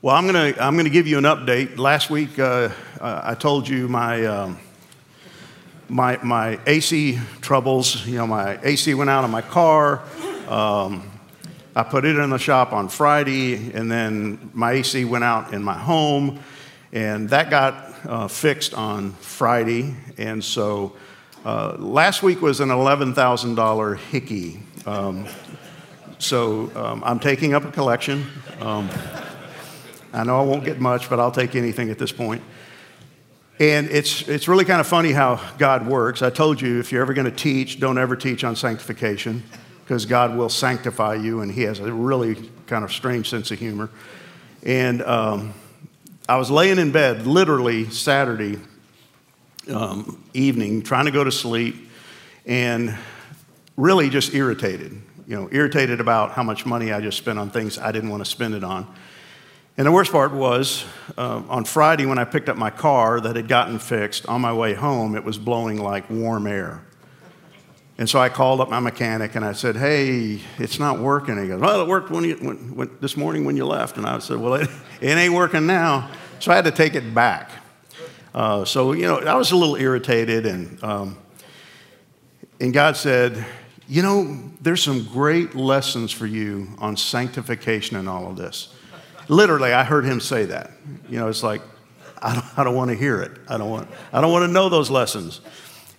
Well, I'm going to I'm gonna give you an update. Last week, uh, I told you my, um, my, my AC troubles. You know, my AC went out on my car. Um, I put it in the shop on Friday, and then my AC went out in my home, and that got uh, fixed on Friday. And so uh, last week was an $11,000 hickey. Um, so um, I'm taking up a collection. I know I won't get much, but I'll take anything at this point. And it's, it's really kind of funny how God works. I told you if you're ever going to teach, don't ever teach on sanctification because God will sanctify you, and He has a really kind of strange sense of humor. And um, I was laying in bed literally Saturday um, evening, trying to go to sleep, and really just irritated. You know, irritated about how much money I just spent on things I didn't want to spend it on. And the worst part was uh, on Friday when I picked up my car that had gotten fixed, on my way home, it was blowing like warm air. And so I called up my mechanic and I said, Hey, it's not working. He goes, Well, it worked when you, when, when, this morning when you left. And I said, Well, it, it ain't working now. So I had to take it back. Uh, so, you know, I was a little irritated. And, um, and God said, You know, there's some great lessons for you on sanctification and all of this. Literally, I heard him say that. You know, it's like, I don't, I don't want to hear it. I don't want, I don't want to know those lessons.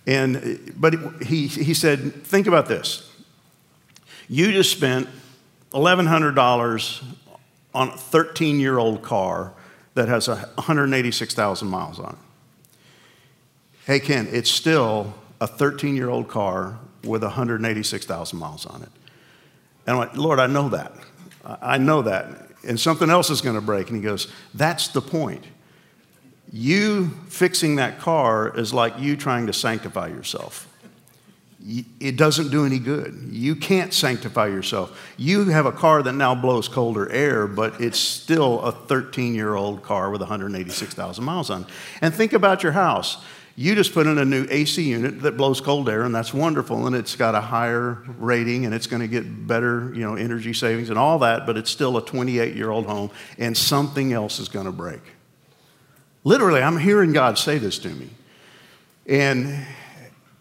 And, but he, he said, think about this. You just spent $1,100 on a 13 year old car that has 186,000 miles on it. Hey, Ken, it's still a 13 year old car with 186,000 miles on it. And like, Lord, I know that. I know that and something else is going to break. And he goes, That's the point. You fixing that car is like you trying to sanctify yourself. It doesn't do any good. You can't sanctify yourself. You have a car that now blows colder air, but it's still a 13 year old car with 186,000 miles on. And think about your house. You just put in a new AC unit that blows cold air, and that's wonderful, and it's got a higher rating, and it's going to get better, you know, energy savings and all that, but it's still a 28 year old home, and something else is going to break. Literally, I'm hearing God say this to me. And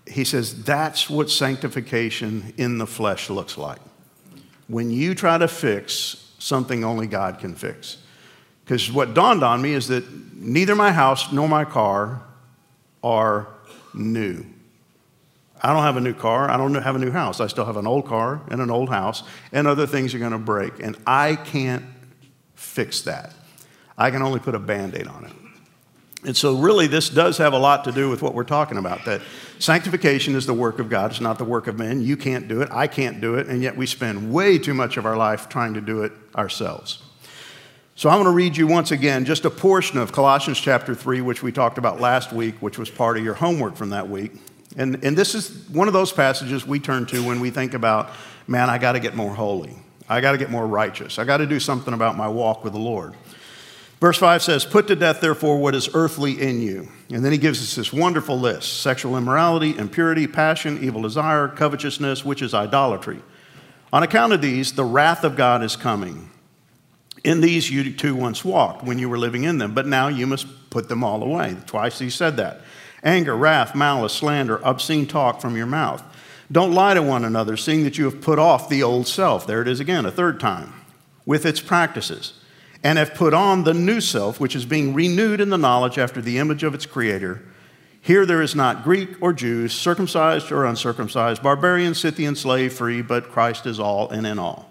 he says, that's what sanctification in the flesh looks like. When you try to fix something only God can fix. Because what dawned on me is that neither my house nor my car are new. I don't have a new car. I don't have a new house. I still have an old car and an old house, and other things are going to break. And I can't fix that. I can only put a band aid on it. And so, really, this does have a lot to do with what we're talking about that sanctification is the work of God, it's not the work of men. You can't do it, I can't do it, and yet we spend way too much of our life trying to do it ourselves. So I want to read you once again just a portion of Colossians chapter 3, which we talked about last week, which was part of your homework from that week. And, and this is one of those passages we turn to when we think about, man, I got to get more holy. I got to get more righteous. I got to do something about my walk with the Lord. Verse 5 says, Put to death, therefore, what is earthly in you. And then he gives us this wonderful list sexual immorality, impurity, passion, evil desire, covetousness, which is idolatry. On account of these, the wrath of God is coming. In these you too once walked when you were living in them, but now you must put them all away. Twice he said that. Anger, wrath, malice, slander, obscene talk from your mouth. Don't lie to one another, seeing that you have put off the old self. There it is again, a third time, with its practices, and have put on the new self, which is being renewed in the knowledge after the image of its creator. Here there is not Greek or Jew, circumcised or uncircumcised, barbarian, Scythian, slave, free, but Christ is all and in all.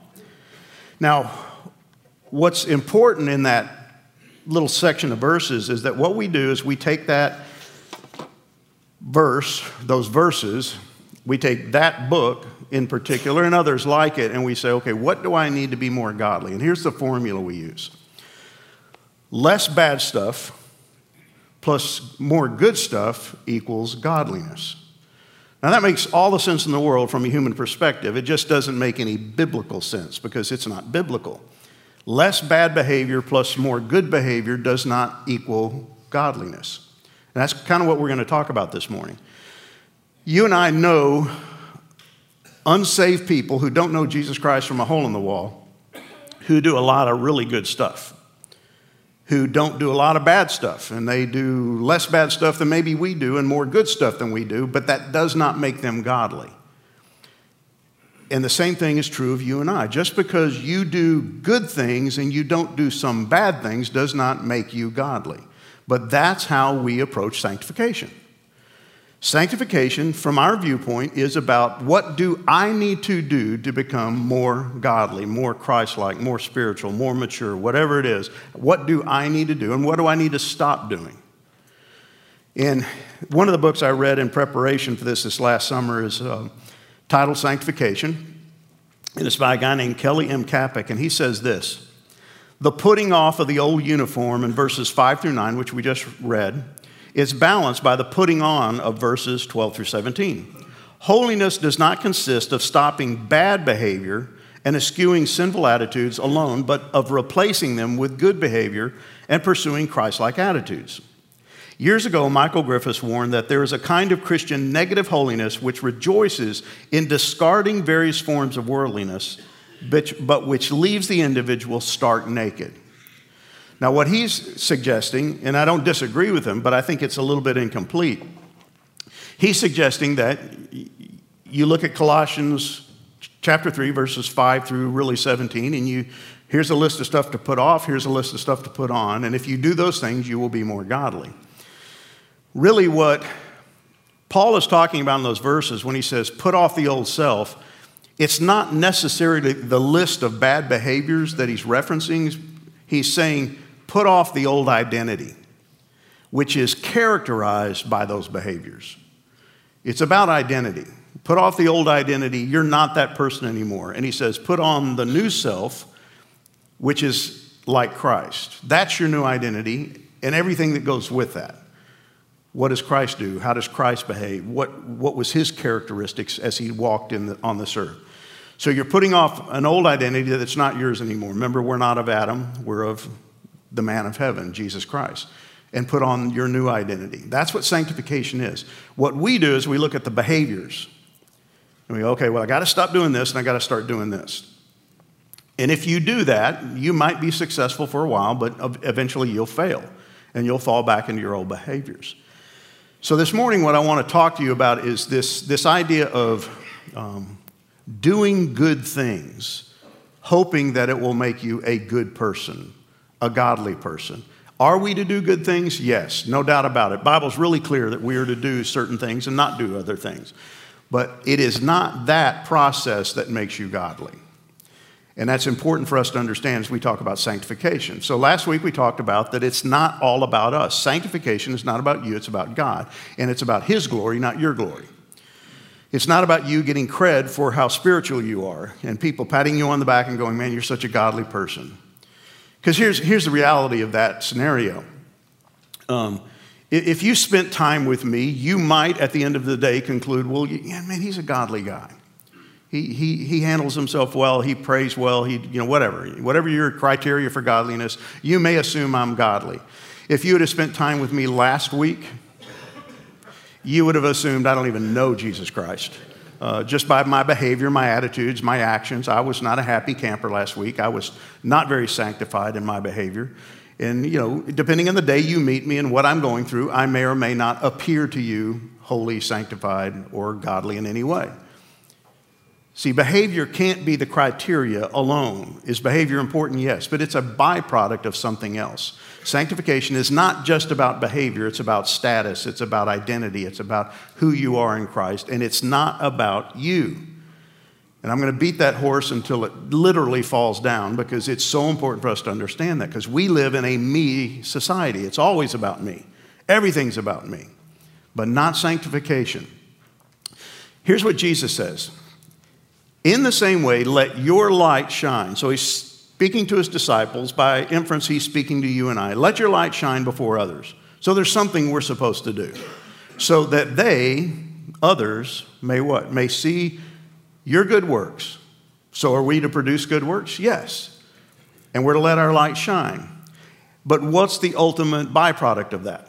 Now, what's important in that little section of verses is that what we do is we take that verse, those verses, we take that book in particular and others like it, and we say, okay, what do I need to be more godly? And here's the formula we use less bad stuff plus more good stuff equals godliness. Now, that makes all the sense in the world from a human perspective. It just doesn't make any biblical sense because it's not biblical. Less bad behavior plus more good behavior does not equal godliness. And that's kind of what we're going to talk about this morning. You and I know unsaved people who don't know Jesus Christ from a hole in the wall who do a lot of really good stuff. who don't do a lot of bad stuff, and they do less bad stuff than maybe we do and more good stuff than we do, but that does not make them godly. And the same thing is true of you and I. Just because you do good things and you don't do some bad things does not make you godly. But that's how we approach sanctification. Sanctification, from our viewpoint, is about what do I need to do to become more godly, more Christ like, more spiritual, more mature, whatever it is. What do I need to do, and what do I need to stop doing? And one of the books I read in preparation for this this last summer is uh, titled Sanctification, and it's by a guy named Kelly M. Kapic, and he says this The putting off of the old uniform in verses 5 through 9, which we just read, is balanced by the putting on of verses 12 through 17. Holiness does not consist of stopping bad behavior and eschewing sinful attitudes alone, but of replacing them with good behavior and pursuing Christ like attitudes. Years ago, Michael Griffiths warned that there is a kind of Christian negative holiness which rejoices in discarding various forms of worldliness, but which leaves the individual stark naked. Now, what he's suggesting, and I don't disagree with him, but I think it's a little bit incomplete. He's suggesting that you look at Colossians chapter 3, verses 5 through really 17, and you here's a list of stuff to put off, here's a list of stuff to put on, and if you do those things, you will be more godly. Really, what Paul is talking about in those verses when he says, put off the old self, it's not necessarily the list of bad behaviors that he's referencing. He's saying, put off the old identity, which is characterized by those behaviors. It's about identity. Put off the old identity. You're not that person anymore. And he says, put on the new self, which is like Christ. That's your new identity and everything that goes with that. What does Christ do? How does Christ behave? What, what was his characteristics as he walked in the, on this earth? So you're putting off an old identity that's not yours anymore. Remember, we're not of Adam, we're of the man of heaven, Jesus Christ, and put on your new identity. That's what sanctification is. What we do is we look at the behaviors. And we go, okay, well, I got to stop doing this and I got to start doing this. And if you do that, you might be successful for a while, but eventually you'll fail and you'll fall back into your old behaviors. So, this morning, what I want to talk to you about is this, this idea of um, doing good things, hoping that it will make you a good person a godly person. Are we to do good things? Yes, no doubt about it. Bible's really clear that we are to do certain things and not do other things. But it is not that process that makes you godly. And that's important for us to understand as we talk about sanctification. So last week we talked about that it's not all about us. Sanctification is not about you, it's about God. And it's about His glory, not your glory. It's not about you getting cred for how spiritual you are and people patting you on the back and going, man, you're such a godly person. Because here's, here's the reality of that scenario. Um, if you spent time with me, you might at the end of the day conclude, well, yeah, man, he's a godly guy. He, he, he handles himself well, he prays well, he, you know, whatever. Whatever your criteria for godliness, you may assume I'm godly. If you would have spent time with me last week, you would have assumed I don't even know Jesus Christ. Uh, just by my behavior, my attitudes, my actions. I was not a happy camper last week. I was not very sanctified in my behavior. And, you know, depending on the day you meet me and what I'm going through, I may or may not appear to you holy, sanctified, or godly in any way. See, behavior can't be the criteria alone. Is behavior important? Yes, but it's a byproduct of something else. Sanctification is not just about behavior, it's about status, it's about identity, it's about who you are in Christ, and it's not about you. And I'm going to beat that horse until it literally falls down because it's so important for us to understand that because we live in a me society. It's always about me, everything's about me, but not sanctification. Here's what Jesus says in the same way, let your light shine. So he's speaking to his disciples. By inference, he's speaking to you and I. Let your light shine before others. So there's something we're supposed to do. So that they, others, may what? May see your good works. So are we to produce good works? Yes. And we're to let our light shine. But what's the ultimate byproduct of that?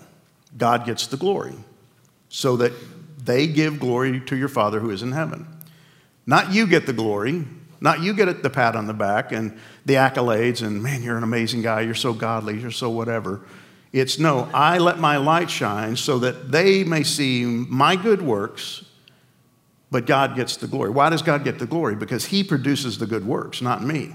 God gets the glory. So that they give glory to your Father who is in heaven. Not you get the glory, Not you get the pat on the back and the accolades and, man, you're an amazing guy, you're so godly, you're so whatever. It's no, I let my light shine so that they may see my good works, but God gets the glory. Why does God get the glory? Because He produces the good works, not me.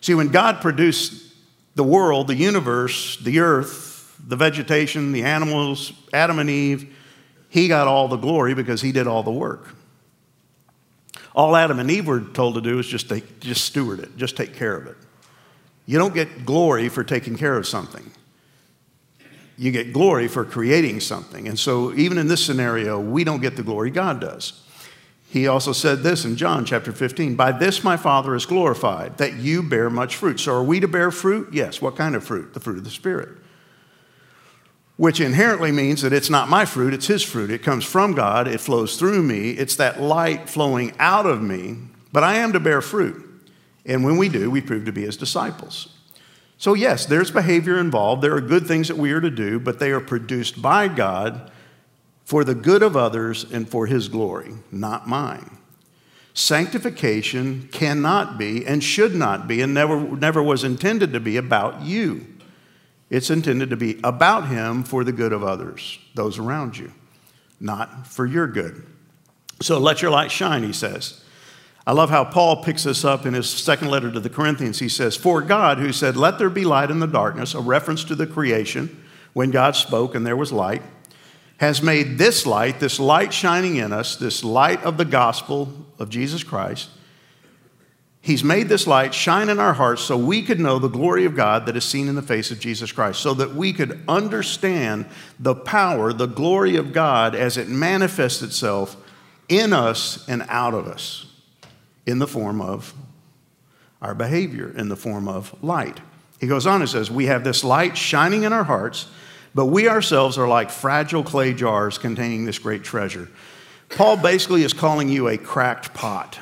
See, when God produced the world, the universe, the earth, the vegetation, the animals, Adam and Eve, He got all the glory because He did all the work. All Adam and Eve were told to do is just, take, just steward it, just take care of it. You don't get glory for taking care of something you get glory for creating something. And so, even in this scenario, we don't get the glory, God does. He also said this in John chapter 15 By this my Father is glorified, that you bear much fruit. So, are we to bear fruit? Yes. What kind of fruit? The fruit of the Spirit. Which inherently means that it's not my fruit, it's His fruit. It comes from God, it flows through me, it's that light flowing out of me, but I am to bear fruit. And when we do, we prove to be His disciples. So, yes, there's behavior involved. There are good things that we are to do, but they are produced by God for the good of others and for His glory, not mine. Sanctification cannot be and should not be and never, never was intended to be about you. It's intended to be about Him for the good of others, those around you, not for your good. So let your light shine, he says. I love how Paul picks this up in his second letter to the Corinthians. He says, For God, who said, Let there be light in the darkness, a reference to the creation, when God spoke and there was light, has made this light, this light shining in us, this light of the gospel of Jesus Christ. He's made this light shine in our hearts so we could know the glory of God that is seen in the face of Jesus Christ, so that we could understand the power, the glory of God as it manifests itself in us and out of us in the form of our behavior, in the form of light. He goes on and says, We have this light shining in our hearts, but we ourselves are like fragile clay jars containing this great treasure. Paul basically is calling you a cracked pot.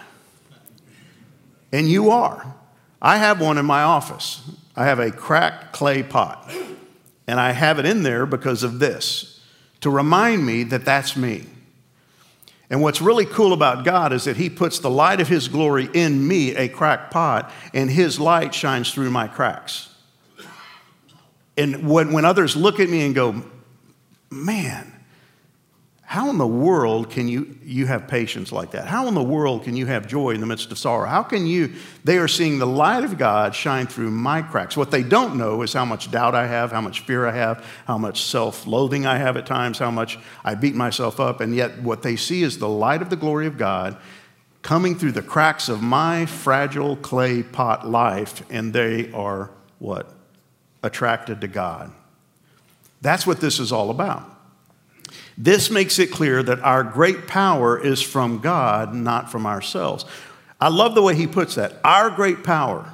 And you are. I have one in my office. I have a cracked clay pot. And I have it in there because of this to remind me that that's me. And what's really cool about God is that He puts the light of His glory in me, a cracked pot, and His light shines through my cracks. And when, when others look at me and go, man, how in the world can you, you have patience like that? How in the world can you have joy in the midst of sorrow? How can you, they are seeing the light of God shine through my cracks. What they don't know is how much doubt I have, how much fear I have, how much self loathing I have at times, how much I beat myself up. And yet, what they see is the light of the glory of God coming through the cracks of my fragile clay pot life, and they are what? Attracted to God. That's what this is all about. This makes it clear that our great power is from God, not from ourselves. I love the way he puts that. Our great power.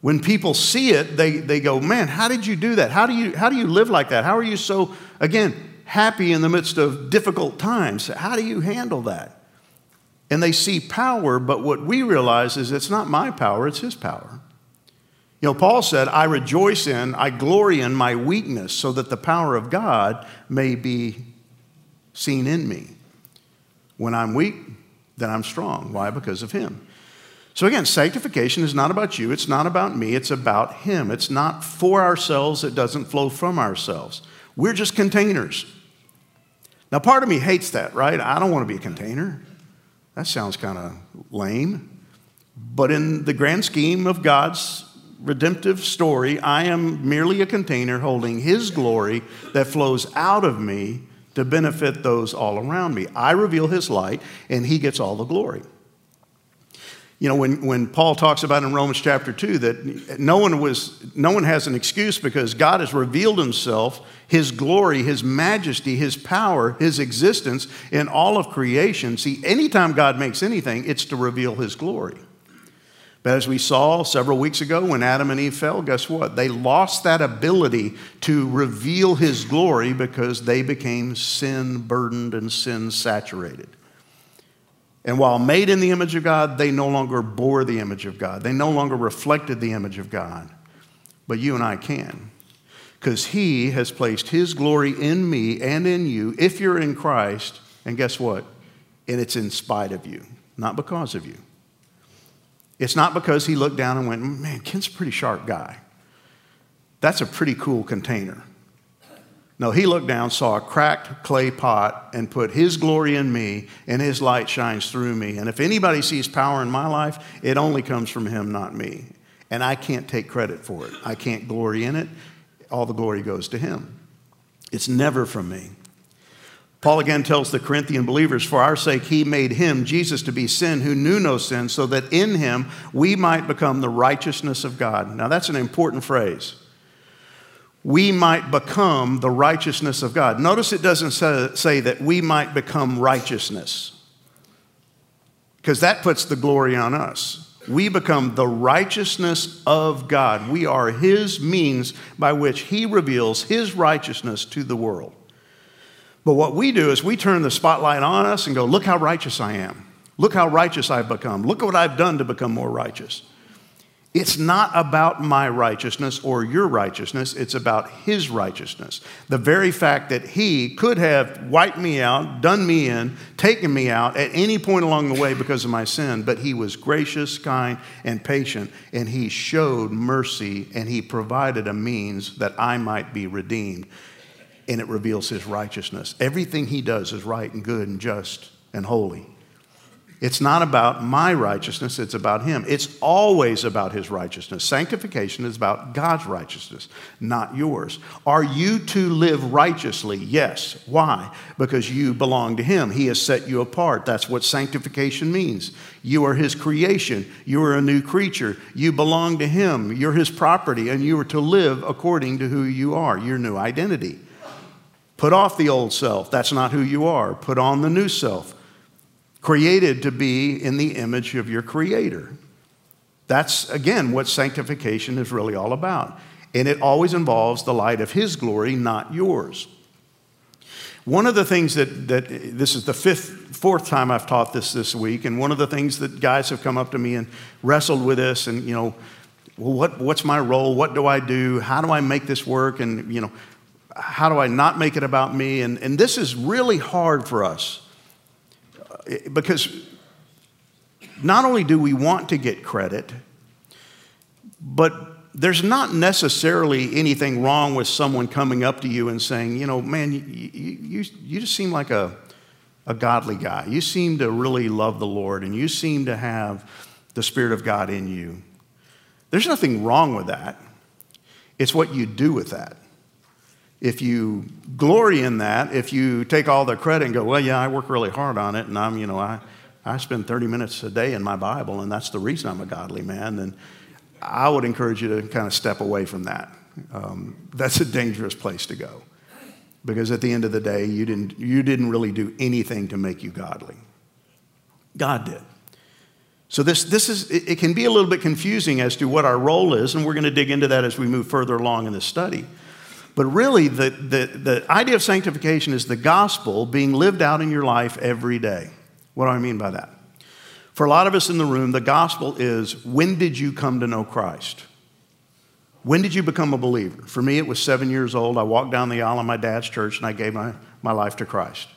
When people see it, they, they go, Man, how did you do that? How do you, how do you live like that? How are you so, again, happy in the midst of difficult times? How do you handle that? And they see power, but what we realize is it's not my power, it's his power. You know, Paul said, I rejoice in, I glory in my weakness so that the power of God may be seen in me. When I'm weak, then I'm strong. Why? Because of Him. So again, sanctification is not about you, it's not about me, it's about Him. It's not for ourselves, it doesn't flow from ourselves. We're just containers. Now, part of me hates that, right? I don't want to be a container. That sounds kind of lame. But in the grand scheme of God's redemptive story, I am merely a container holding His glory that flows out of me to benefit those all around me. I reveal His light, and He gets all the glory. You know, when, when Paul talks about in Romans chapter 2 that no one, was, no one has an excuse because God has revealed himself, his glory, his majesty, his power, his existence in all of creation. See, anytime God makes anything, it's to reveal his glory. But as we saw several weeks ago when Adam and Eve fell, guess what? They lost that ability to reveal his glory because they became sin burdened and sin saturated. And while made in the image of God, they no longer bore the image of God. They no longer reflected the image of God. But you and I can. Because he has placed his glory in me and in you if you're in Christ. And guess what? And it's in spite of you, not because of you. It's not because he looked down and went, man, Ken's a pretty sharp guy. That's a pretty cool container. No, he looked down, saw a cracked clay pot, and put his glory in me, and his light shines through me. And if anybody sees power in my life, it only comes from him, not me. And I can't take credit for it. I can't glory in it. All the glory goes to him. It's never from me. Paul again tells the Corinthian believers, For our sake, he made him, Jesus, to be sin who knew no sin, so that in him we might become the righteousness of God. Now, that's an important phrase we might become the righteousness of God. Notice it doesn't say, that we might become righteousness, because that puts the glory on us. We become the righteousness of God. We are His means by which He reveals His righteousness to the world. But what we do is we turn the spotlight on us and go, Look how righteous I am. Look how righteous I've become. Look at what I've done to become more righteous. It's not about my righteousness or your righteousness, it's about his righteousness. The very fact that he could have wiped me out, done me in, taken me out at any point along the way because of my sin, but he was gracious, kind, and patient, and he showed mercy and he provided a means that I might be redeemed. And it reveals his righteousness. Everything he does is right and good and just and holy. It's not about my righteousness, it's about Him. It's always about His righteousness. Sanctification is about God's righteousness, not yours. Are you to live righteously? Yes. Why? Because you belong to Him. He has set you apart. That's what sanctification means. You are His creation, you are a new creature. You belong to Him, you're His property, and you are to live according to who you are, your new identity. Put off the old self. That's not who you are. Put on the new self created to be in the image of your Creator. That's, again, what sanctification is really all about. And it always involves the light of His glory, not yours. One of the things that, that this is the fifth, fourth time I've taught this this week, and one of the things that guys have come up to me and wrestled with this, and, you know, well, what, what's my role? What do I do? How do I make this work? And, you know, how do I not make it about me? And, and this is really hard for us eh, because not only do we want to get credit, but there's not necessarily anything wrong with someone coming up to you and saying, you know, man, you, you, you just seem like a, a godly guy. You seem to really love the Lord and you seem to have the Spirit of God in you. There's nothing wrong with that. It's what you do with that if you glory in that, if you take all the credit and go, well, yeah, I work really hard on it, and I'm, you know, I, I spend 30 minutes a day in my Bible, and that's the reason I'm a godly man, then I would encourage you to kind of step away from that. Um, that's a dangerous place to go. Because at the end of the day, you didn't, you didn't really do anything to make you godly. God did. So this, this is, it, can be a little bit confusing as to what our role is, and we're going to dig into that as we move further along in this study. But really, the, the, the idea of sanctification is the gospel being lived out in your life every day. What do I mean by that? For a lot of us in the room, the gospel is when did you come to know Christ? When did you become a believer? For me, it was seven years old. I walked down the aisle of my dad's church and I gave my, my life to Christ.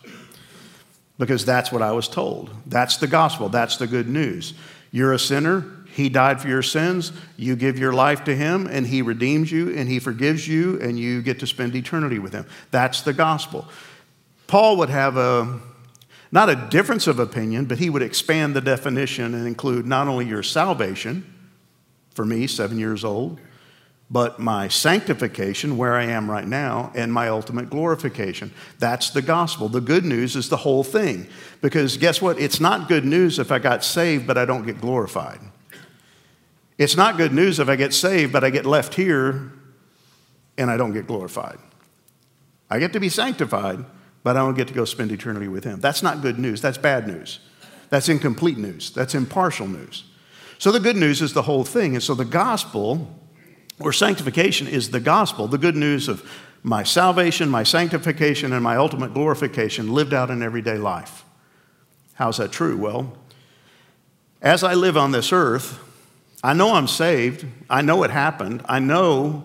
Because that's what I was told. That's the gospel. That's the good news. You're a sinner. He died for your sins. You give your life to Him, and He redeems you, and He forgives you, and you get to spend eternity with Him. That's the gospel. Paul would have a not a difference of opinion, but he would expand the definition and include not only your salvation, for me, seven years old, but my sanctification, where I am right now, and my ultimate glorification. That's the gospel. The good news is the whole thing. Because guess what? It's not good news if I got saved, but I don't get glorified. It's not good news if I get saved, but I get left here and I don't get glorified. I get to be sanctified, but I don't get to go spend eternity with Him. That's not good news. That's bad news. That's incomplete news. That's impartial news. So the good news is the whole thing. And so the gospel, or sanctification, is the gospel, the good news of my salvation, my sanctification, and my ultimate glorification lived out in everyday life. How's that true? Well, as I live on this earth, I know I'm saved. I know it happened. I know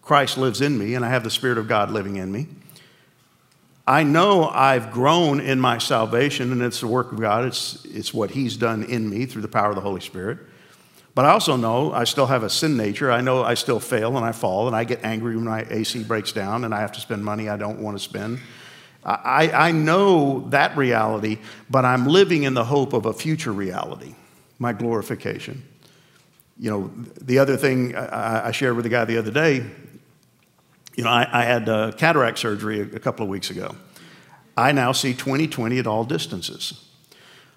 Christ lives in me and I have the Spirit of God living in me. I know I've grown in my salvation and it's the work of God. It's, it's what He's done in me through the power of the Holy Spirit. But I also know I still have a sin nature. I know I still fail and I fall and I get angry when my AC breaks down and I have to spend money I don't want to spend. I, I know that reality, but I'm living in the hope of a future reality, my glorification. You know, the other thing I, I shared with a guy the other day, you know, I, I had uh, cataract surgery a, a, couple of weeks ago. I now see 20/20 at all distances.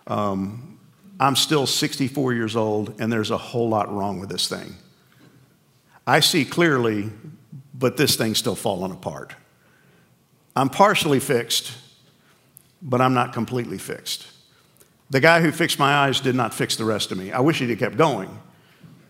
Um, I'm still 64 years old, and there's a whole lot wrong with this thing. I see clearly, but this thing's still falling apart. I'm partially fixed, but I'm not completely fixed. The guy who fixed my eyes did not fix the rest of me. I wish he'd have kept going,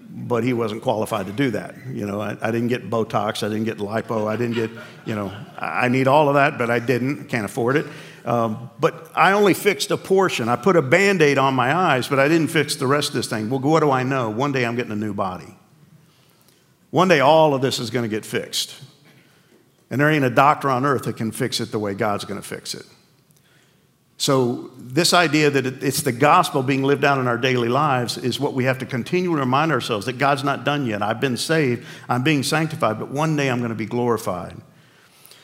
but he wasn't qualified to do that. You know, I, I, didn't get Botox, I didn't get lipo, I didn't get, you know, I need all of that, but I didn't, can't afford it. Um, but I only fixed a portion. I put a band aid on my eyes, but I didn't fix the rest of this thing. Well, what do I know? One day I'm getting a new body. One day all of this is going to get fixed. And there ain't a doctor on earth that can fix it the way God's going to fix it. So, this idea that it's the gospel being lived out in our daily lives is what we have to continually remind ourselves that God's not done yet. I've been saved, I'm being sanctified, but one day I'm going to be glorified.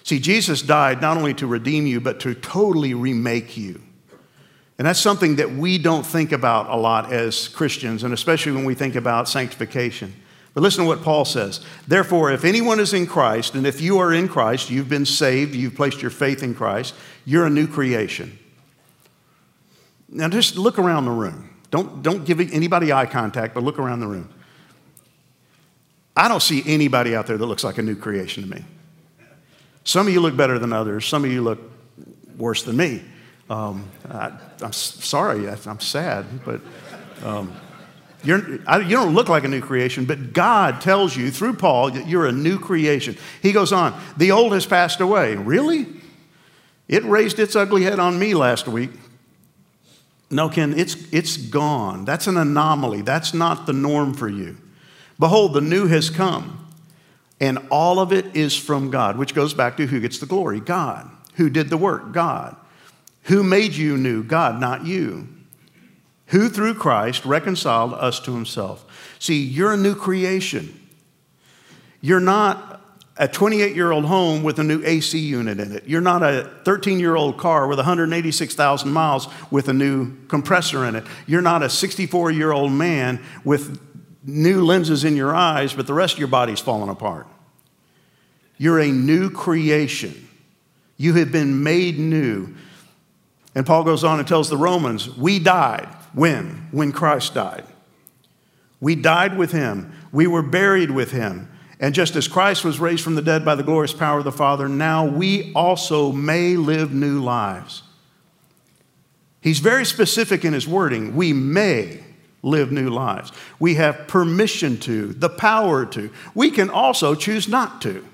See, Jesus died not only to redeem you, but to totally remake you. And that's something that we don't think about a lot as Christians, and especially when we think about sanctification. But listen to what Paul says. Therefore, if anyone is in Christ, and if you are in Christ, you've been saved, you've placed your faith in Christ, you're a new creation. Now just look around the room. Don't, don't give anybody eye contact, but look around the room. I don't see anybody out there that looks like a new creation to me. Some of you look better than others, some of you look worse than me. Um, I, am sorry, I'm sad, but um, I, you don't look like a new creation, but God tells you through Paul that you're a new creation. He goes on, the old has passed away. Really? It raised its ugly head on me last week. No, Ken, it's, it's gone. That's an anomaly. That's not the norm for you. Behold, the new has come, and all of it is from God, which goes back to who gets the glory? God. Who did the work? God. Who made you new? God, not you who through Christ reconciled us to himself. See, you're a new creation. You're not a 28 year old home with a new AC unit in it. You're not a 13 year old car with 186,000 miles with a new compressor in it. You're not a 64 year old man with new lenses in your eyes, but the rest of your body's falling apart. You're a new creation. You have been made new. And Paul goes on and tells the Romans, We died. When? When Christ died. We died with him, we were buried with him. And just as Christ was raised from the dead by the glorious power of the Father, now we also may live new lives. He's very specific in his wording. We may live new lives. We have permission to, the power to. We can also choose not to.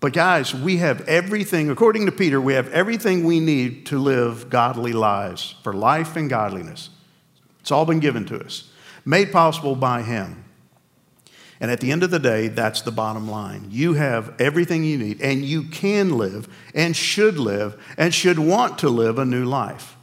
But, guys, we have everything, according to Peter, we have everything we need to live godly lives for life and godliness. It's all been given to us, made possible by Him. And at the end of the day, that's the bottom line. You have everything you need, and you can live, and should live, and should want to live a new life.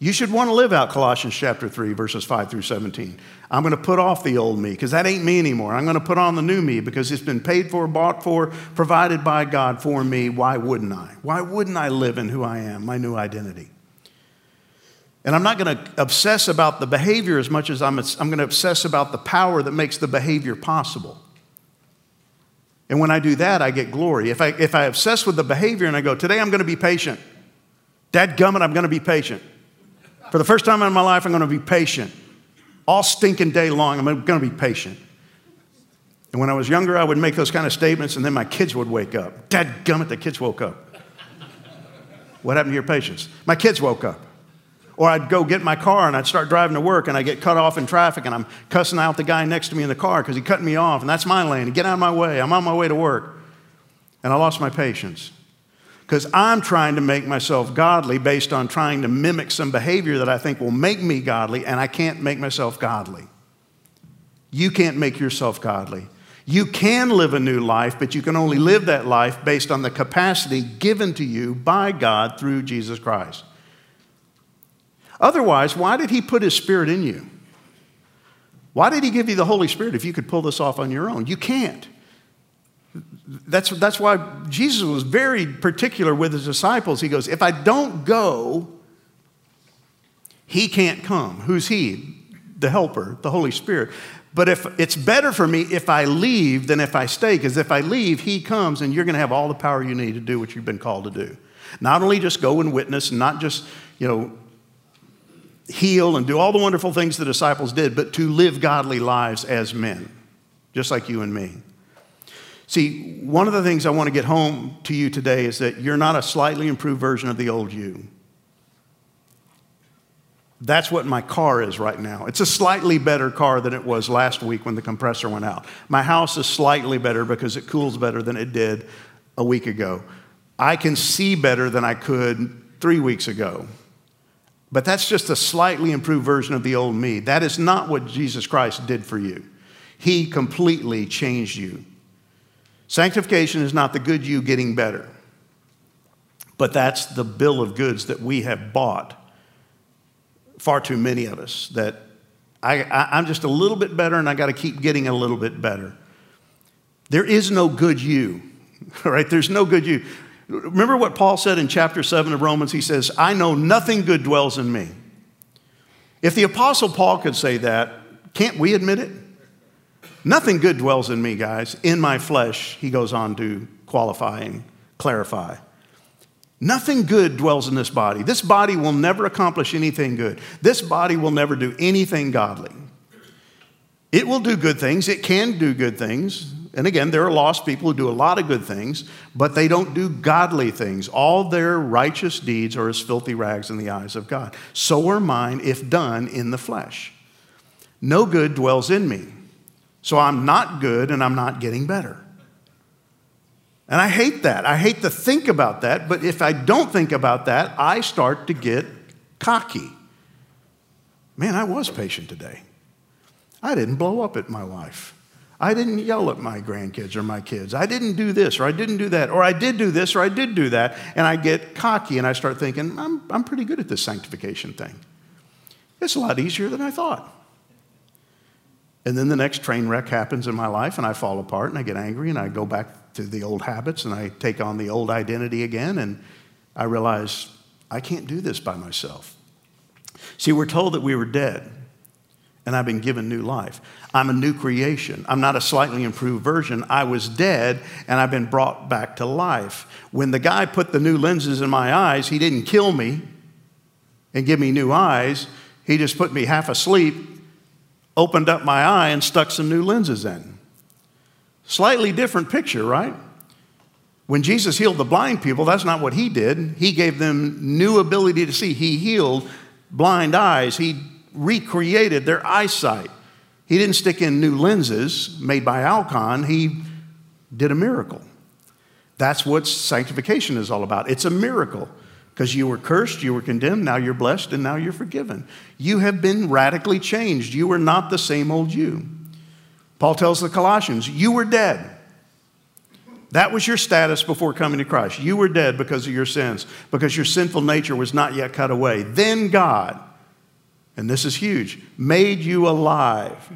You should want to live out Colossians chapter 3, verses 5 through 17. I'm going to put off the old me because that ain't me anymore. I'm going to put on the new me because it's been paid for, bought for, provided by God for me. Why wouldn't I? Why wouldn't I live in who I am, my new identity? And I'm not going to obsess about the behavior as much as I'm, I'm going to obsess about the power that makes the behavior possible. And when I do that, I get glory. If I, if I obsess with the behavior and I go, today I'm going to be patient, Dad gummit, I'm going to be patient. For the first time in my life, I'm going to be patient. All stinking day long, I'm going to be patient. And when I was younger, I would make those kind of statements, and then my kids would wake up. Dad gummit, the kids woke up. What happened to your patience? My kids woke up. Or I'd go get my car and I'd start driving to work and I get cut off in traffic and I'm cussing out the guy next to me in the car because he cut me off and that's my lane. Get out of my way. I'm on my way to work. And I lost my patience because I'm trying to make myself godly based on trying to mimic some behavior that I think will make me godly, and I can't make myself godly. You can't make yourself godly. You can live a new life, but you can only live that life based on the capacity given to you by God through Jesus Christ. Otherwise, why did He put His Spirit in you? Why did he give you the Holy Spirit if you could pull this off on your own? You can't. That's, that's why Jesus was very particular with his disciples. He goes, If I don't go, he can't come. Who's he? The helper, the Holy Spirit. But if it's better for me if I leave than if I stay, because if I leave, he comes and you're going to have all the power you need to do what you've been called to do. Not only just go and witness, not just, you know, heal and do all the wonderful things the disciples did, but to live godly lives as men, just like you and me. See, one of the things I want to get home to you today is that you're not a slightly improved version of the old you. That's what my car is right now. It's a slightly better car than it was last week when the compressor went out. My house is slightly better because it cools better than it did a week ago. I can see better than I could three weeks ago. But that's just a slightly improved version of the old me. That is not what Jesus Christ did for you. He completely changed you. Sanctification is not the good you getting better, but that's the bill of goods that we have bought. Far too many of us that I, I, am just a little bit better and I got to keep getting a little bit better. There is no good you, right? There's no good you. Remember what Paul said in chapter 7 of Romans? He says, I know nothing good dwells in me. If the Apostle Paul could say that, can't we admit it? Nothing good dwells in me, guys. In my flesh, he goes on to qualify and clarify. Nothing good dwells in this body. This body will never accomplish anything good. This body will never do anything godly. It will do good things, it can do good things, and again, there are lost people who do a lot of good things, but they don't do godly things. All their righteous deeds are as filthy rags in the eyes of God. So are mine if done in the flesh. No good dwells in me. So I'm not good and I'm not getting better. And I hate that. I hate to think about that, but if I don't think about that, I start to get cocky. Man, I was patient today. I didn't blow up at my wife. I didn't yell at my grandkids or my kids. I didn't do this or I didn't do that or I did do this or I did do that. And I get cocky and I start thinking, I'm, I'm pretty good at this sanctification thing. It's a lot easier than I thought. And then the next train wreck happens in my life and I fall apart and I get angry and I go back to the old habits and I take on the old identity again and I realize I can't do this by myself. See, we're told that we were dead and I've been given new life. I'm a new creation. I'm not a slightly improved version. I was dead and I've been brought back to life. When the guy put the new lenses in my eyes, he didn't kill me and give me new eyes. He just put me half asleep, opened up my eye, and stuck some new lenses in. Slightly different picture, right? When Jesus healed the blind people, that's not what he did. He gave them new ability to see. He healed blind eyes. He recreated their eyesight. He didn't stick in new lenses made by Alcon, he did a miracle. That's what sanctification is all about. It's a miracle because you were cursed, you were condemned, now you're blessed, and now you're forgiven. You have been radically changed. You are not the same old you. Paul tells the Colossians, You were dead. That was your status before coming to Christ. You were dead because of your sins, because your sinful nature was not yet cut away. Then God, and this is huge, made you alive.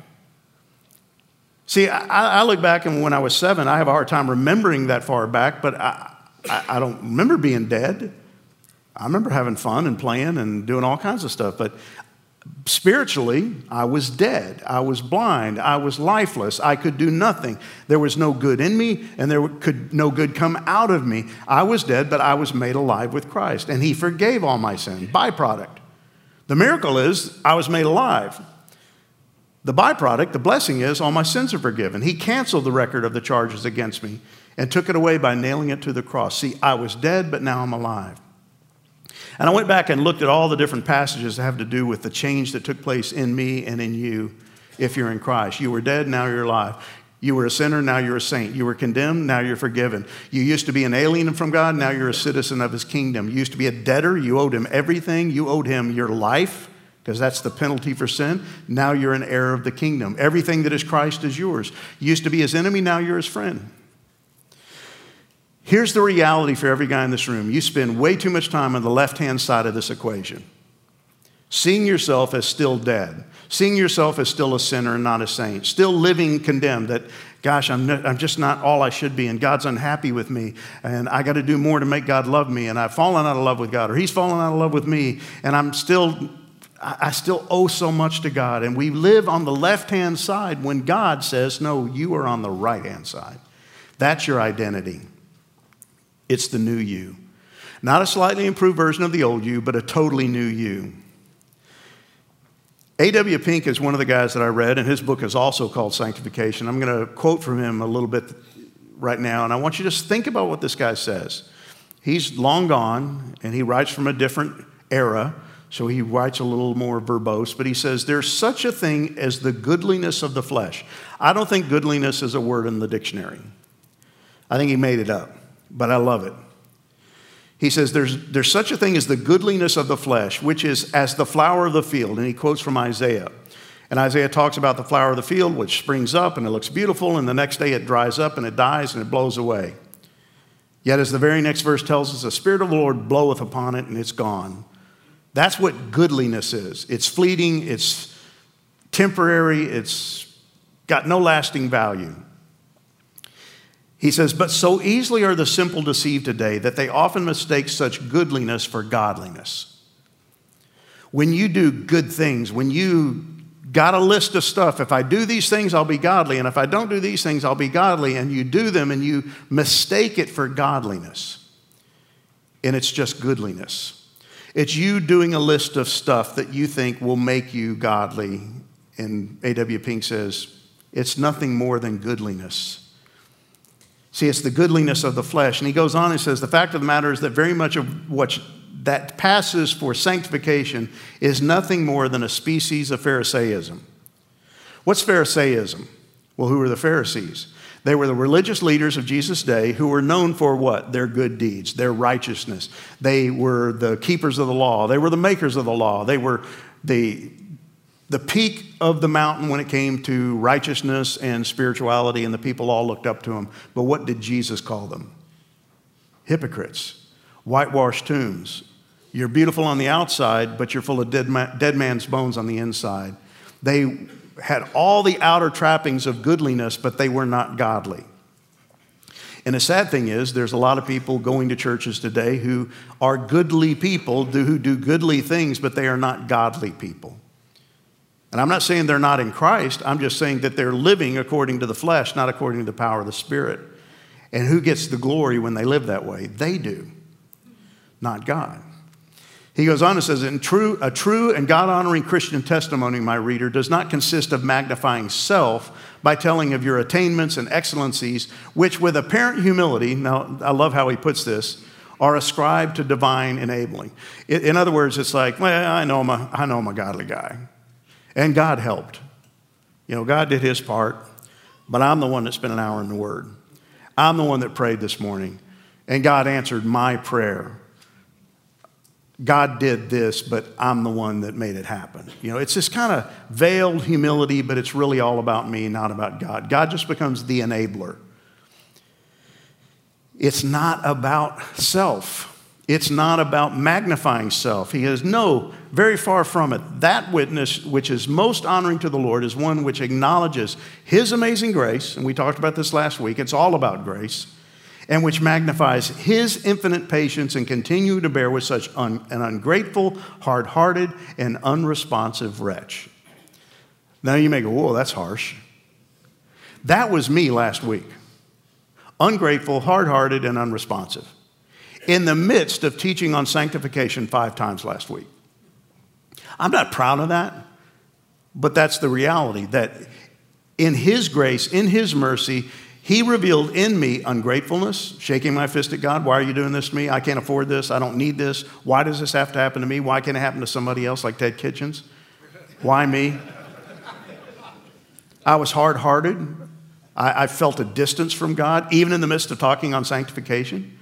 See, I, I, look back and when I was seven, I have a hard time remembering that far back, but I, I, I don't remember being dead. I remember having fun and playing and doing all kinds of stuff, but spiritually, I was dead. I was blind. I was lifeless. I could do nothing. There was no good in me, and there could no good come out of me. I was dead, but I was made alive with Christ, and He forgave all my sin. Byproduct. The miracle is I was made alive. The byproduct, the blessing is all my sins are forgiven. He canceled the record of the charges against me and took it away by nailing it to the cross. See, I was dead, but now I'm alive. And I went back and looked at all the different passages that have to do with the change that took place in me and in you if you're in Christ. You were dead, now you're alive. You were a sinner, now you're a saint. You were condemned, now you're forgiven. You used to be an alien from God, now you're a citizen of his kingdom. You used to be a debtor, you owed him everything. You owed him your life, because that's the penalty for sin. Now you're an heir of the kingdom. Everything that is Christ is yours. You used to be his enemy, now you're his friend. Here's the reality for every guy in this room you spend way too much time on the left hand side of this equation. Seeing yourself as still dead, seeing yourself as still a sinner and not a saint, still living condemned that, gosh, I'm, I'm just not all I should be, and God's unhappy with me, and I got to do more to make God love me, and I've fallen out of love with God, or He's fallen out of love with me, and I'm still. I still owe so much to God. And we live on the left hand side when God says, No, you are on the right hand side. That's your identity. It's the new you. Not a slightly improved version of the old you, but a totally new you. A.W. Pink is one of the guys that I read, and his book is also called Sanctification. I'm going to quote from him a little bit right now, and I want you to just think about what this guy says. He's long gone, and he writes from a different era, so he writes a little more verbose, but he says, There's such a thing as the goodliness of the flesh. I don't think goodliness is a word in the dictionary. I think he made it up, but I love it. He says, there's, there's such a thing as the goodliness of the flesh, which is as the flower of the field. And he quotes from Isaiah. And Isaiah talks about the flower of the field, which springs up and it looks beautiful, and the next day it dries up and it dies and it blows away. Yet, as the very next verse tells us, the Spirit of the Lord bloweth upon it and it's gone. That's what goodliness is it's fleeting, it's temporary, it's got no lasting value. He says, But so easily are the simple deceived today that they often mistake such goodliness for godliness. When you do good things, when you got a list of stuff, if I do these things, I'll be godly, and if I don't do these things, I'll be godly, and you do them and you mistake it for godliness, and it's just goodliness. It's you doing a list of stuff that you think will make you godly, and A.W. Pink says, it's nothing more than goodliness. See, it's the goodliness of the flesh. And he goes on and says, The fact of the matter is that very much of what that passes for sanctification is nothing more than a species of Pharisaism. What's Pharisaism? Well, who were the Pharisees? They were the religious leaders of Jesus' day who were known for what? Their good deeds, their righteousness. They were the keepers of the law. They were the makers of the law. They were the the peak of the mountain when it came to righteousness and spirituality, and the people all looked up to him. But what did Jesus call them? Hypocrites, whitewashed tombs. You're beautiful on the outside, but you're full of dead, man, dead man's bones on the inside. They had all the outer trappings of goodliness, but they were not godly. And the sad thing is, there's a lot of people going to churches today who are goodly people, who do goodly things, but they are not godly people. And I'm not saying they're not in Christ, I'm just saying that they're living according to the flesh, not according to the power of the Spirit. And who gets the glory when they live that way? They do, not God. He goes on and says, In true, A true and God honoring Christian testimony, my reader, does not consist of magnifying self by telling of your attainments and excellencies, which with apparent humility, now I love how he puts this, are ascribed to divine enabling. In other words, it's like, well, I know I'm a, I know I'm a godly guy. And God helped. You know, God did his part, but I'm the one that spent an hour in the Word. I'm the one that prayed this morning, and God answered my prayer. God did this, but I'm the one that made it happen. You know, it's this kind of veiled humility, but it's really all about me, not about God. God just becomes the enabler. It's not about self. It's not about magnifying self. He is no, very far from it. That witness, which is most honoring to the Lord, is one which acknowledges His amazing grace, and we talked about this last week, it's all about grace, and which magnifies His infinite patience and continue to bear with such un, an ungrateful, hard hearted, and unresponsive wretch. Now you may go, whoa, that's harsh. That was me last week. Ungrateful, hard hearted, and unresponsive in the midst of teaching on sanctification five times last week. I'm not proud of that, but that's the reality that in His grace, in His mercy, He revealed in me ungratefulness, shaking my fist at God. Why are you doing this to me? I can't afford this. I don't need this. Why does this have to happen to me? Why can't it happen to somebody else like Ted Kitchens? Why me? I was hard hearted. I, I felt a distance from God, even in the midst of talking on sanctification.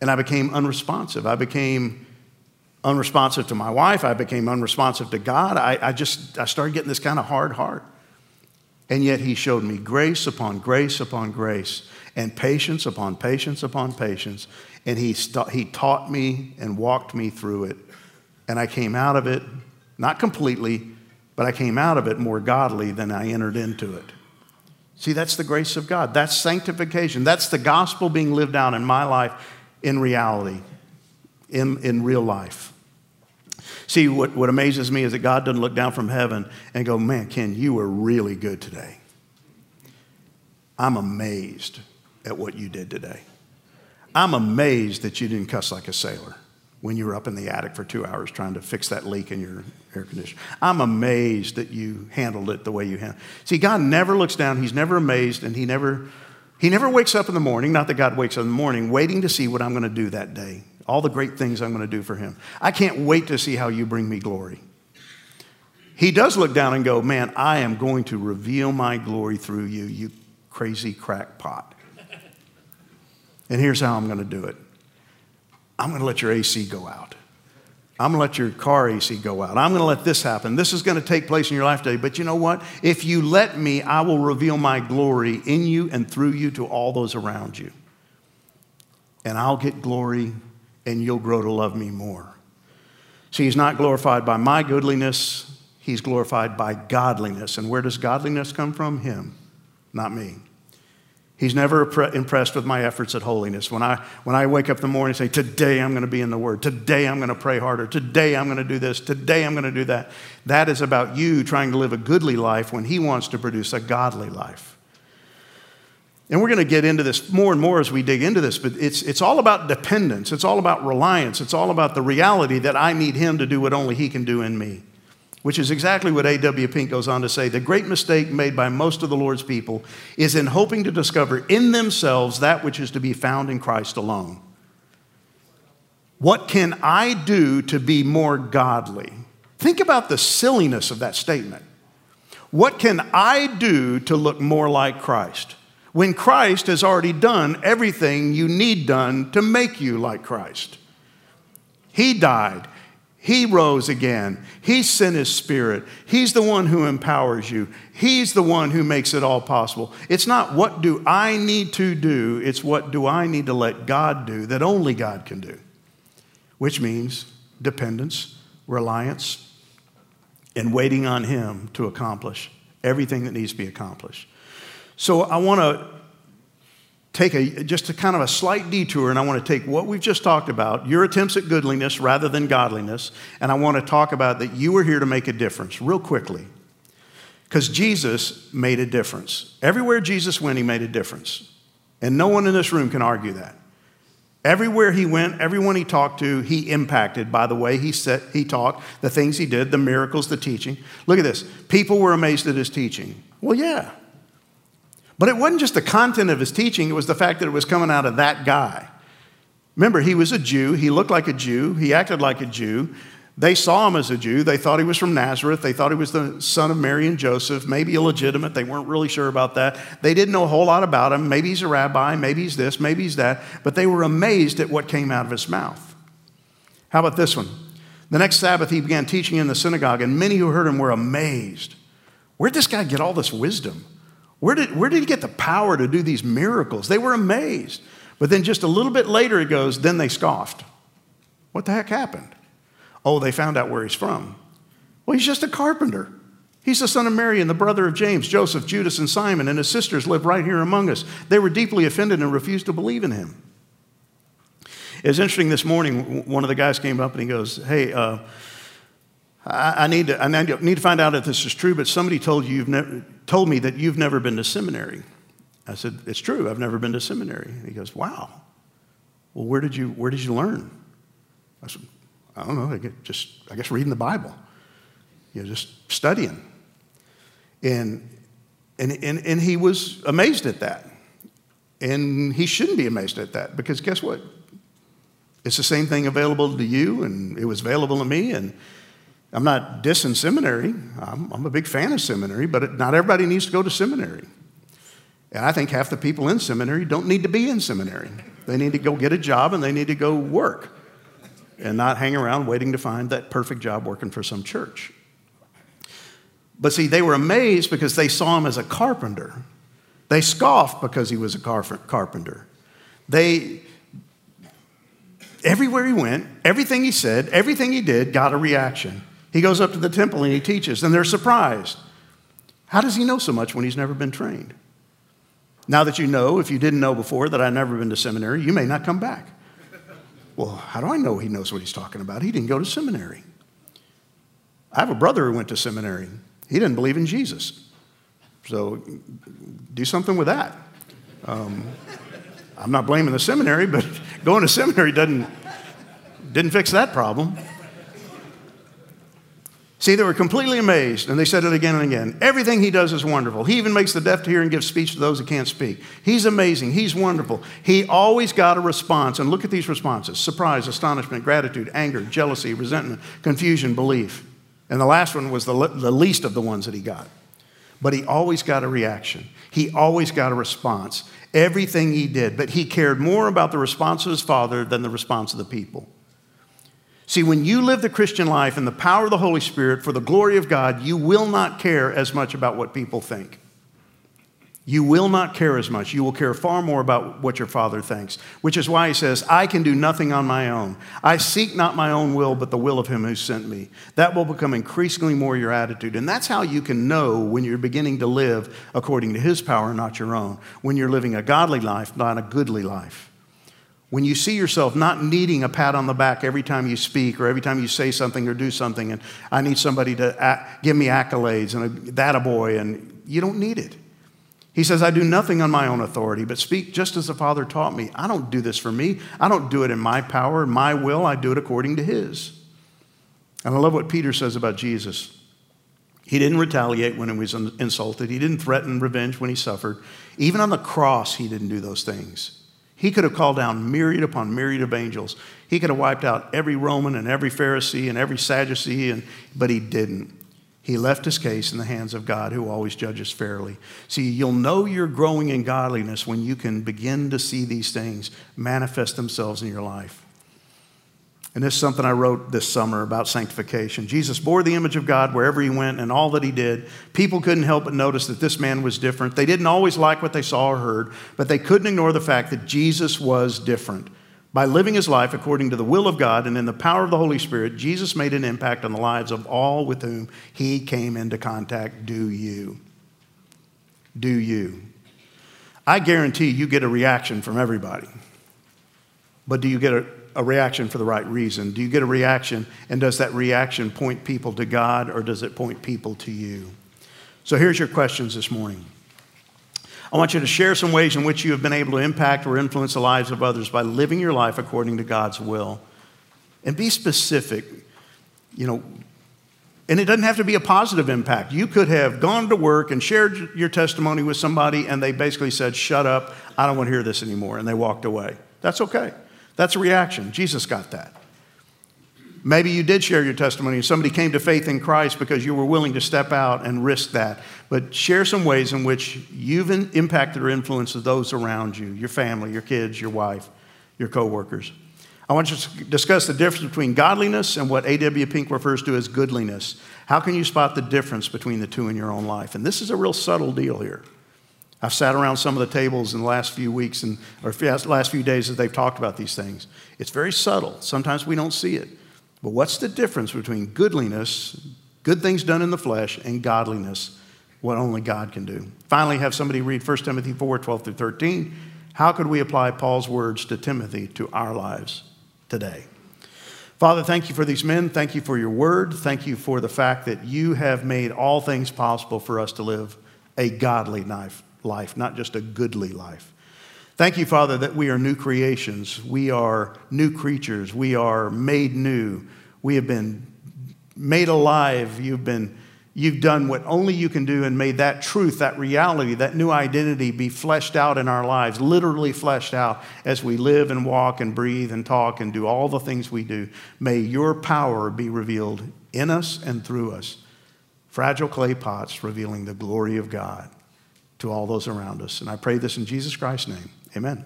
And I became unresponsive. I became unresponsive to my wife. I became unresponsive to God. I, I just, I started getting this kind of hard heart. And yet he showed me grace upon grace upon grace and patience upon patience upon patience. And he, st- he taught me and walked me through it. And I came out of it Not completely, but I came out of it more godly than I entered into it. See, that's the grace of God. That's sanctification. That's the gospel being lived out in my life in reality, in, in real life. See, what, what amazes me is that God doesn't look down from heaven and go, Man, Ken, you were really good today. I'm amazed at what you did today. I'm amazed that you didn't cuss like a sailor when you were up in the attic for two hours trying to fix that leak in your air conditioner. I'm amazed that you handled it the way you handled it. See, God never looks down. He's never amazed, and He never, he never wakes up in the morning, not that God wakes up in the morning, waiting to see what I'm going to do that day, all the great things I'm going to do for Him. I can't wait to see how you bring me glory. He does look down and go, Man, I am going to reveal my glory through you, you crazy crackpot. And here's how I'm going to do it I'm going to let your AC go out. I'm going to let your car AC go out. I'm going to let this happen. This is going to take place in your life today. But you know what? If you let me, I will reveal my glory in you and through you to all those around you. And I'll get glory and you'll grow to love me more. See, he's not glorified by my goodliness, he's glorified by godliness. And where does godliness come from? Him, not me. He's never impressed with my efforts at holiness. When I, when I wake up in the morning and say, Today I'm going to be in the Word, today I'm going to pray harder, today I'm going to do this, today I'm going to do that, that is about you trying to live a goodly life when He wants to produce a godly life. And we're going to get into this more and more as we dig into this, but it's, it's all about dependence. It's all about reliance. It's all about the reality that I need Him to do what only He can do in me which is exactly what A.W. Pink goes on to say. The great mistake made by most of the Lord's people is in hoping to discover in themselves that which is to be found in Christ alone. What can I do to be more godly? Think about the silliness of that statement. What can I do to look more like Christ? When Christ has already done everything you need done to make you like Christ. He died. He rose again. He sent His Spirit. He's the one who empowers you. He's the one who makes it all possible. It's not what do I need to do, it's what do I need to let God do that only God can do, which means dependence, reliance, and waiting on Him to accomplish everything that needs to be accomplished. So I want to take a, just a kind of a slight detour and I want to take what we've just talked about, your attempts at goodliness rather than godliness, and I want to talk about that you were here to make a difference real quickly. Because Jesus made a difference. Everywhere Jesus went, he made a difference. And no one in this room can argue that. Everywhere he went, everyone he talked to, he impacted by the way he, said, he talked, the things he did, the miracles, the teaching. Look at this. People were amazed at his teaching. Well, yeah, but it wasn't just the content of his teaching, it was the fact that it was coming out of that guy. Remember, he was a Jew. He looked like a Jew. He acted like a Jew. They saw him as a Jew. They thought he was from Nazareth. They thought he was the son of Mary and Joseph, maybe illegitimate. They weren't really sure about that. They didn't know a whole lot about him. Maybe he's a rabbi. Maybe he's this. Maybe he's that. But they were amazed at what came out of his mouth. How about this one? The next Sabbath, he began teaching in the synagogue, and many who heard him were amazed. Where'd this guy get all this wisdom? Where did, where did he get the power to do these miracles? They were amazed. But then just a little bit later, it goes, then they scoffed. What the heck happened? Oh, they found out where he's from. Well, he's just a carpenter. He's the son of Mary and the brother of James, Joseph, Judas, and Simon, and his sisters live right here among us. They were deeply offended and refused to believe in him. It was interesting this morning, one of the guys came up and he goes, Hey, uh, I, I, need to, I need to find out if this is true, but somebody told, you you've never, told me that you've never been to seminary. I said, It's true, I've never been to seminary. And He goes, Wow. Well, where did you, where did you learn? I said, I don't know, I get just, I guess reading the Bible, you know, just studying. And, and, and, and he was amazed at that. And he shouldn't be amazed at that because guess what? It's the same thing available to you, and it was available to me, and I'm not dissing seminary. I'm, I'm, a big fan of seminary, but not everybody needs to go to seminary. And I think half the people in seminary don't need to be in seminary. They need to go get a job and they need to go work and not hang around waiting to find that perfect job working for some church. But see, they were amazed because they saw him as a carpenter. They scoffed because he was a carpenter. They, everywhere he went, everything he said, everything he did got a reaction. He goes up to the temple and he teaches, and they're surprised. How does he know so much when he's never been trained? Now that you know, if you didn't know before that I've never been to seminary, you may not come back. Well, how do I know he knows what he's talking about? He didn't go to seminary. I have a brother who went to seminary. He didn't believe in Jesus. So do something with that. Um, I'm not blaming the seminary, but going to seminary doesn't, didn't fix that problem. See, they were completely amazed, and they said it again and again. Everything he does is wonderful. He even makes the deaf to hear and gives speech to those who can't speak. He's amazing. He's wonderful. He always got a response. And look at these responses surprise, astonishment, gratitude, anger, jealousy, resentment, confusion, belief. And the last one was the, the least of the ones that he got. But he always got a reaction, he always got a response. Everything he did, but he cared more about the response of his father than the response of the people. See, when you live the Christian life in the power of the Holy Spirit for the glory of God, you will not care as much about what people think. You will not care as much. You will care far more about what your Father thinks, which is why he says, I can do nothing on my own. I seek not my own will, but the will of him who sent me. That will become increasingly more your attitude. And that's how you can know when you're beginning to live according to his power, not your own. When you're living a godly life, not a goodly life. When you see yourself not needing a pat on the back every time you speak or every time you say something or do something, and I need somebody to give me accolades and that a boy, and you don't need it. He says, I do nothing on my own authority, but speak just as the Father taught me. I don't do this for me. I don't do it in my power, my will. I do it according to His. And I love what Peter says about Jesus. He didn't retaliate when he was insulted, he didn't threaten revenge when he suffered. Even on the cross, he didn't do those things. He could have called down myriad upon myriad of angels. He could have wiped out every Roman and every Pharisee and every Sadducee, and, but he didn't. He left his case in the hands of God, who always judges fairly. See, you'll know you're growing in godliness when you can begin to see these things manifest themselves in your life. And this is something I wrote this summer about sanctification. Jesus bore the image of God wherever he went and all that he did. People couldn't help but notice that this man was different. They didn't always like what they saw or heard, but they couldn't ignore the fact that Jesus was different. By living his life according to the will of God and in the power of the Holy Spirit, Jesus made an impact on the lives of all with whom he came into contact. Do you? Do you? I guarantee you get a reaction from everybody. But do you get a a reaction for the right reason? Do you get a reaction, and does that reaction point people to God or does it point people to you? So here's your questions this morning. I want you to share some ways in which you have been able to impact or influence the lives of others by living your life according to God's will. And be specific. You know, and it doesn't have to be a positive impact. You could have gone to work and shared your testimony with somebody, and they basically said, Shut up, I don't want to hear this anymore, and they walked away. That's okay. That's a reaction. Jesus got that. Maybe you did share your testimony and somebody came to faith in Christ because you were willing to step out and risk that. But share some ways in which you've impacted or influenced those around you, your family, your kids, your wife, your coworkers. I want you to discuss the difference between godliness and what A.W. Pink refers to as goodliness. How can you spot the difference between the two in your own life? And this is a real subtle deal here. I've sat around some of the tables in the last few weeks and, or last few days as they've talked about these things. It's very subtle. Sometimes we don't see it. But what's the difference between goodliness, good things done in the flesh, and godliness, what only God can do? Finally, have somebody read 1 Timothy 4 12 through 13. How could we apply Paul's words to Timothy to our lives today? Father, thank you for these men. Thank you for your word. Thank you for the fact that you have made all things possible for us to live a godly life life, not just a goodly life. Thank you, Father, that we are new creations. We are new creatures. We are made new. We have been made alive. You've been you've done what only you can do and made that truth, that reality, that new identity be fleshed out in our lives, literally fleshed out as we live and walk and breathe and talk and do all the things we do. May your power be revealed in us and through us. Fragile clay pots revealing the glory of God to all those around us. And I pray this in Jesus Christ's name. Amen.